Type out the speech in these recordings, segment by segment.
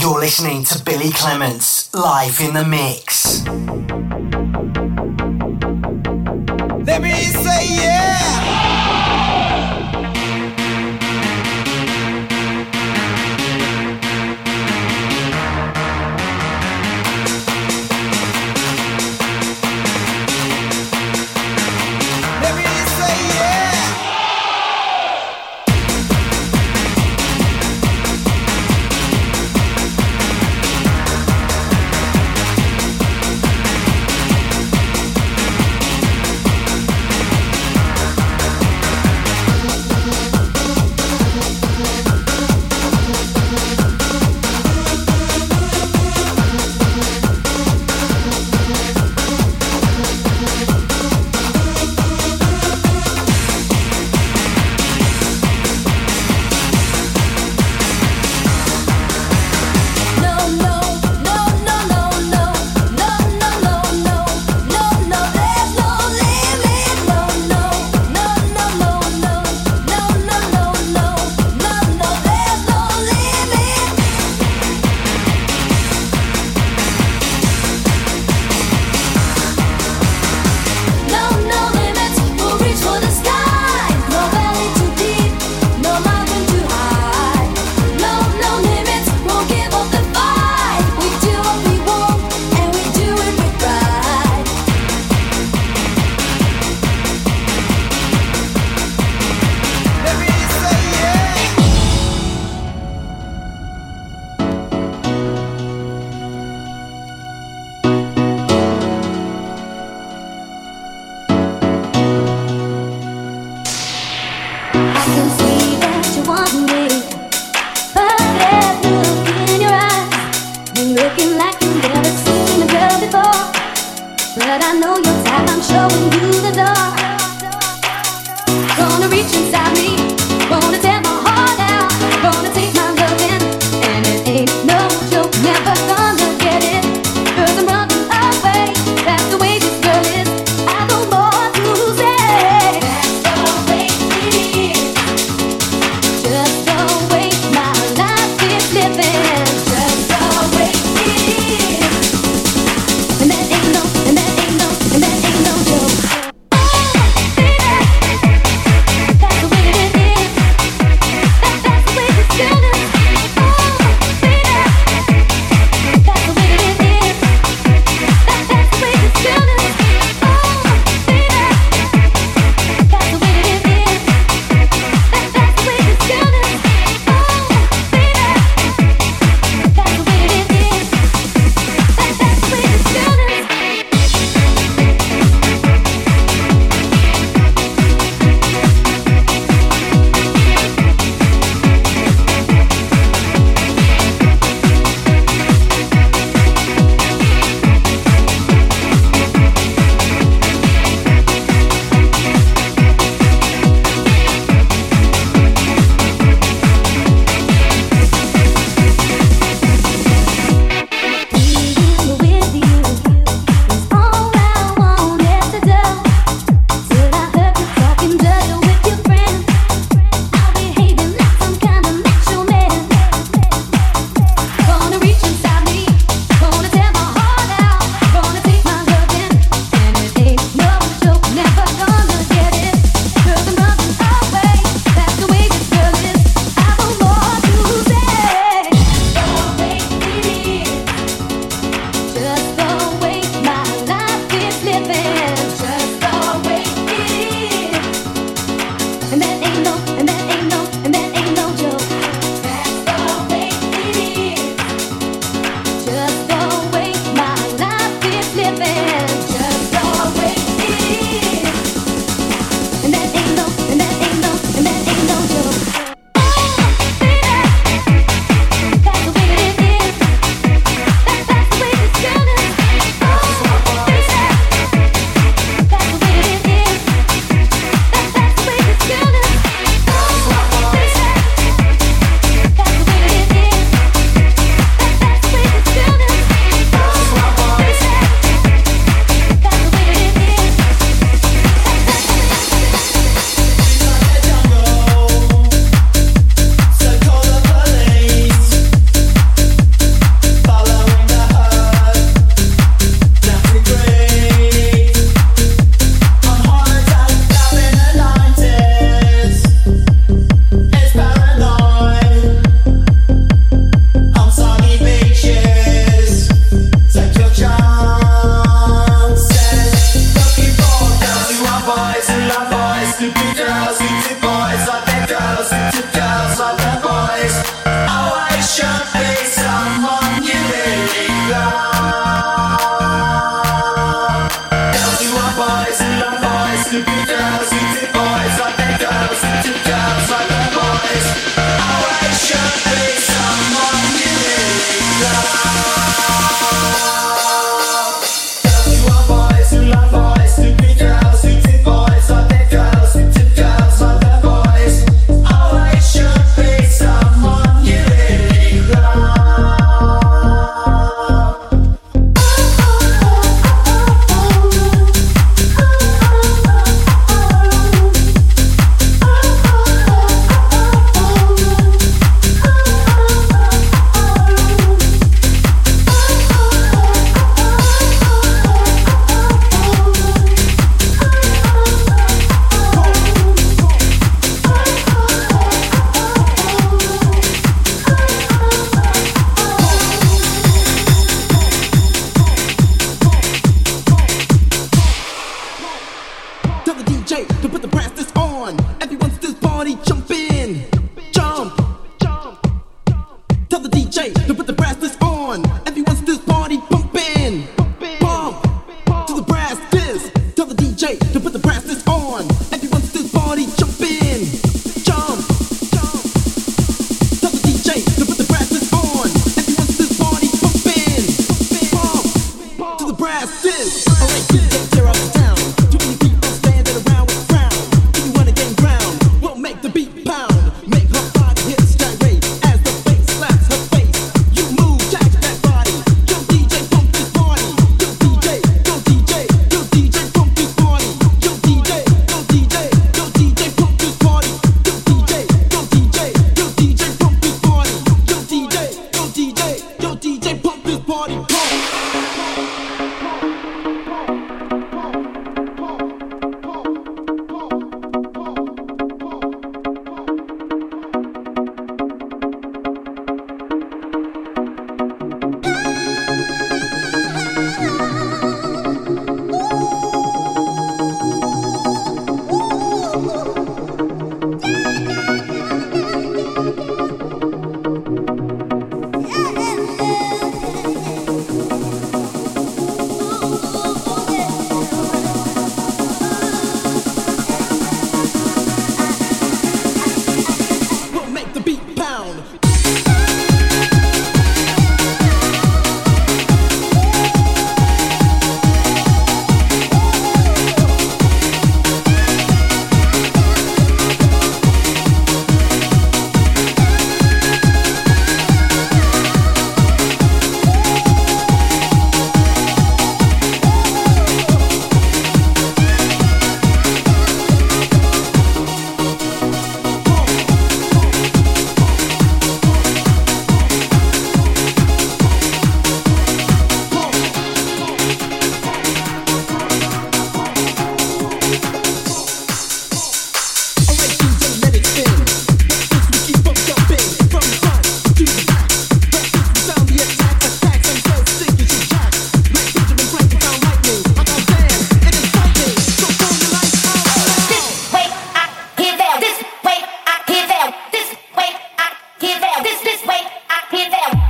You're listening to Billie Clements live in the mix. this way, I hear them.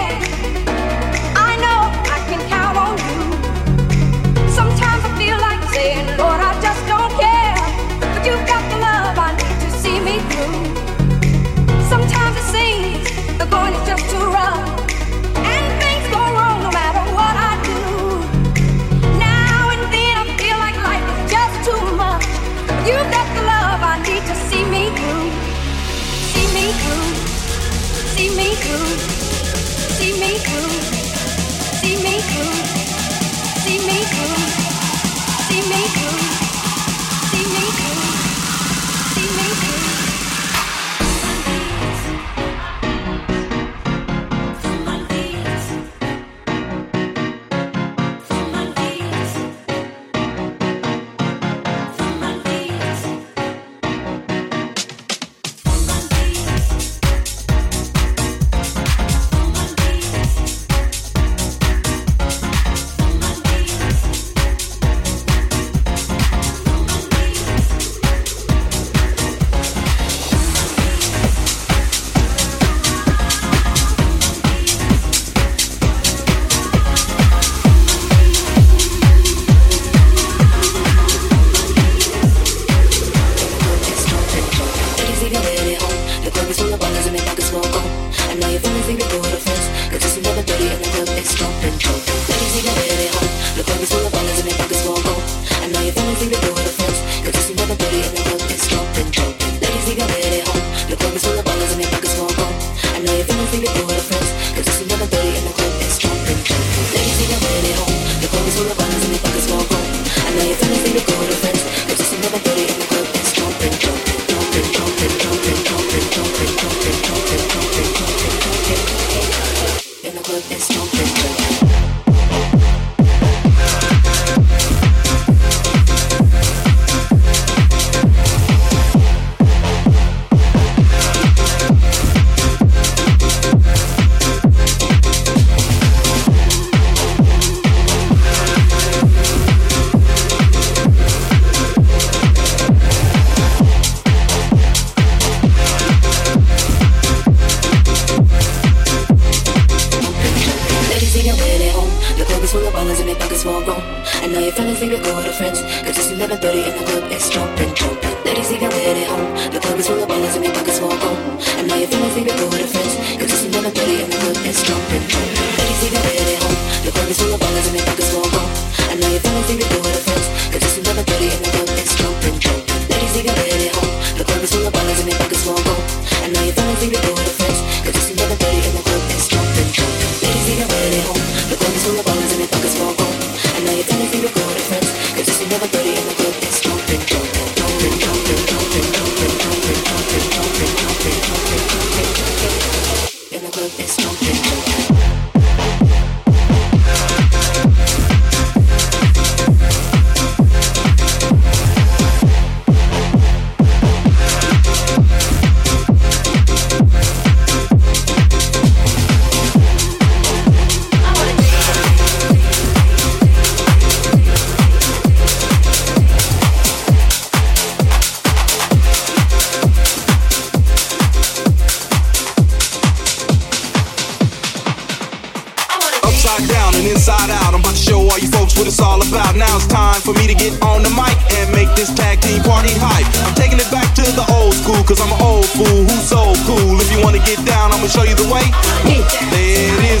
Cause I'm an old fool who's so cool. If you wanna get down, I'ma show you the way. There it is.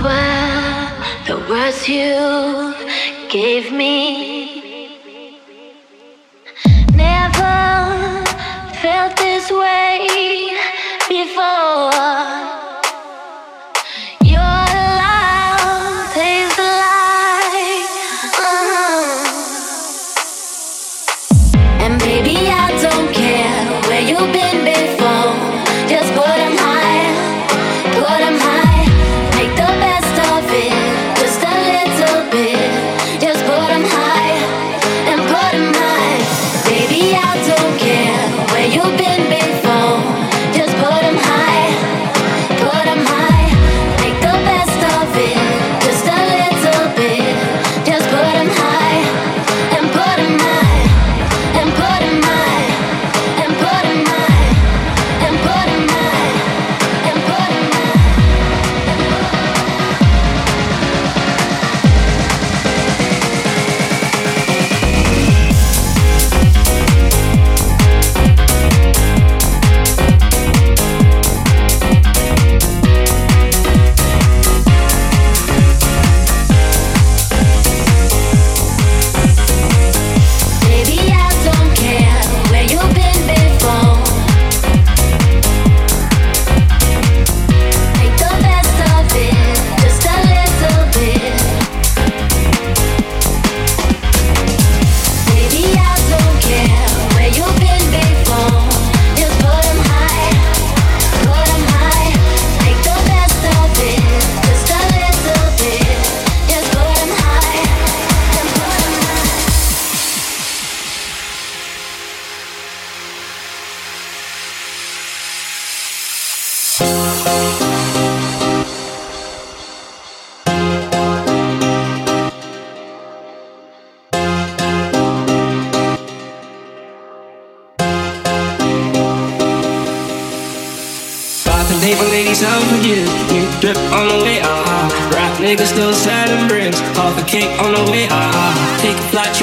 were the words you gave me. Never felt this way before.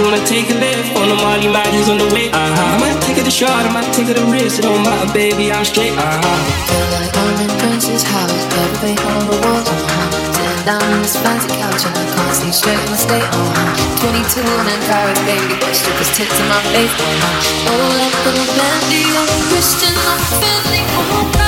wanna take a lift on the Molly Madness on the way. Uh-huh. I might take it a shot, I might take it a risk. It don't matter, baby, I'm straight. Uh-huh. Feel like I'm in Prince's house, gotta on the walls. Uh-huh. Sitting down on this fancy couch and I can't see straight in my state. Uh-huh. 22 and carrot, baby, but strippers tits in my face. Uh-huh. Oh, like a bandy, I'm Christian, I'm feeling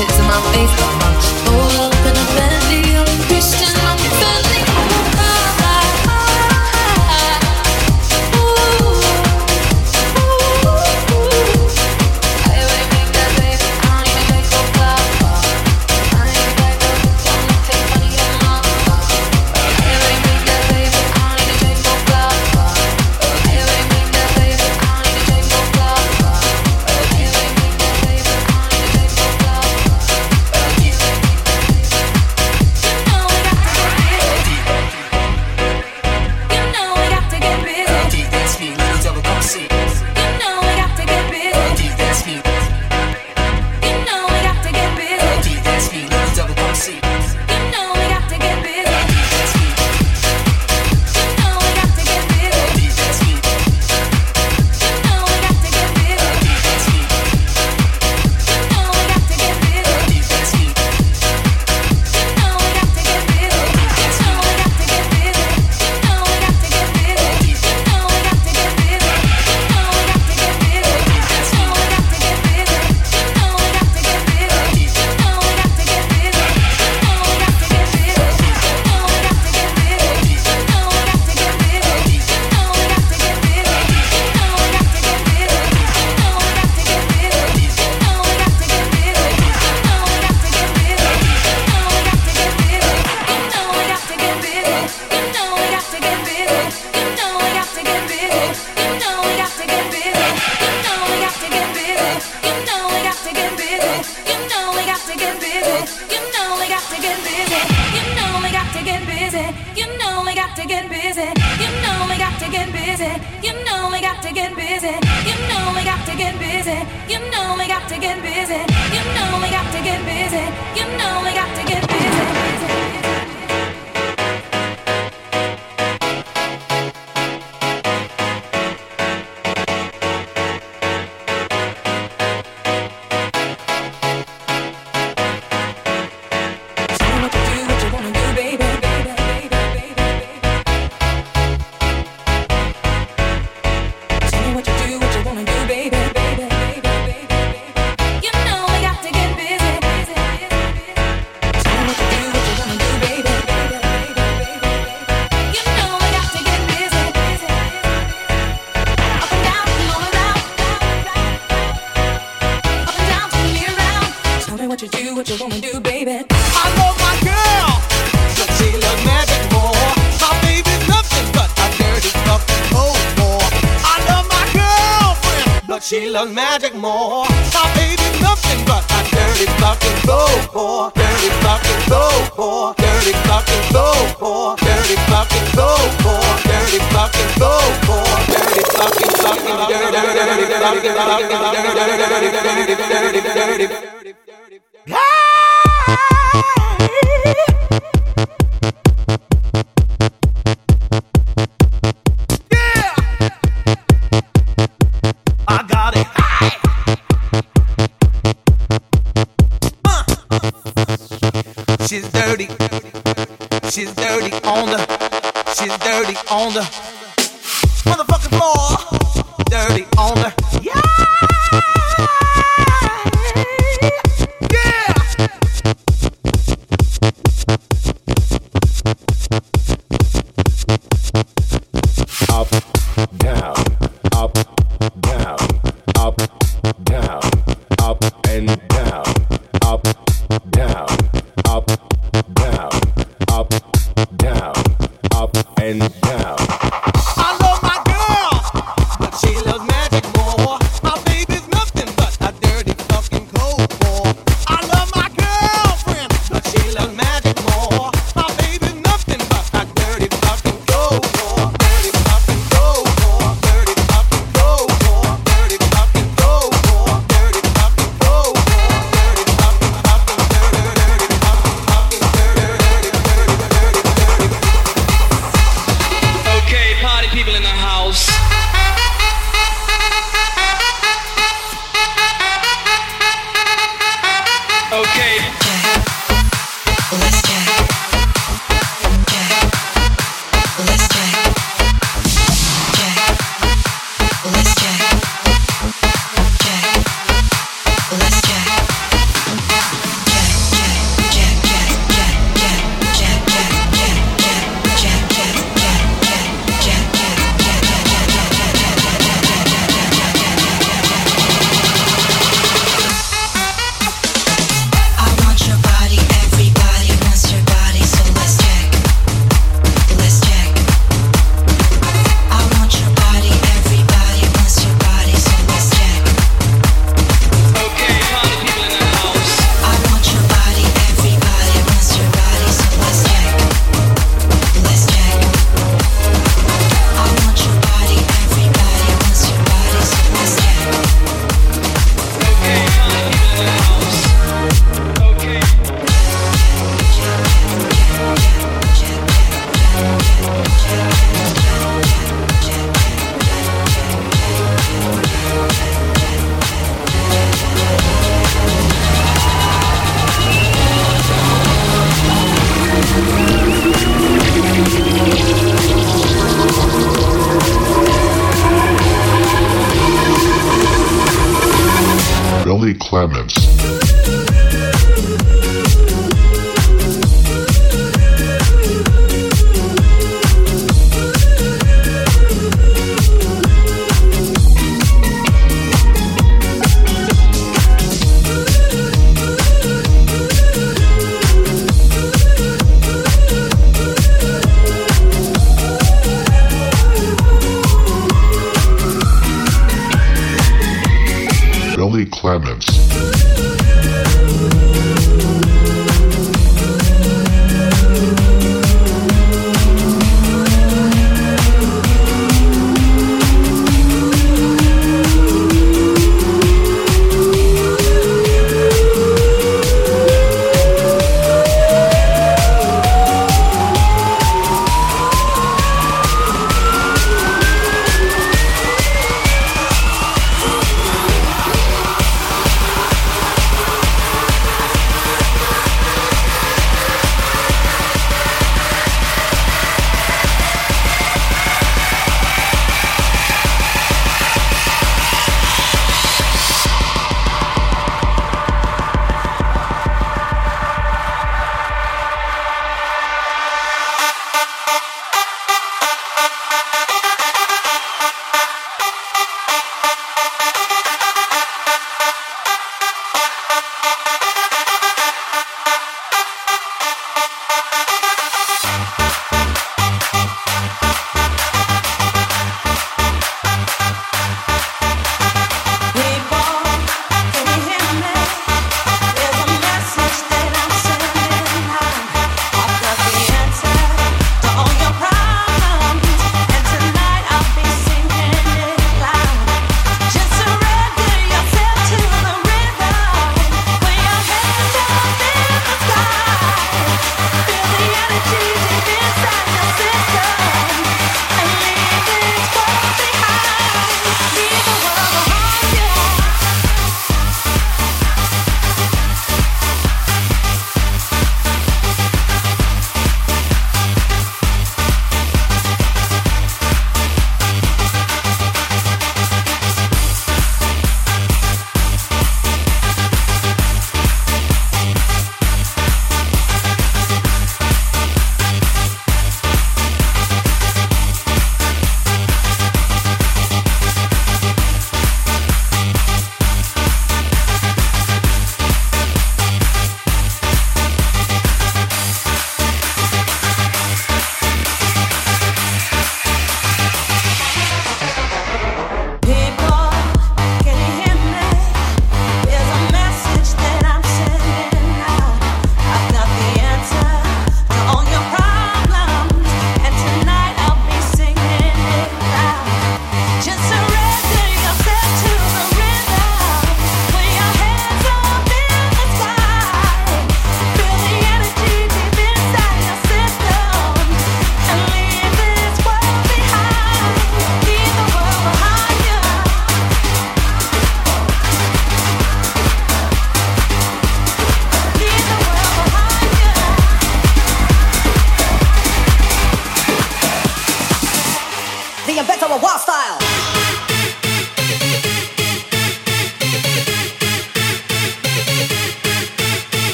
it in my face. Oh, busy. You know we got to get busy. You know we got to get busy. You know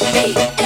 Hey.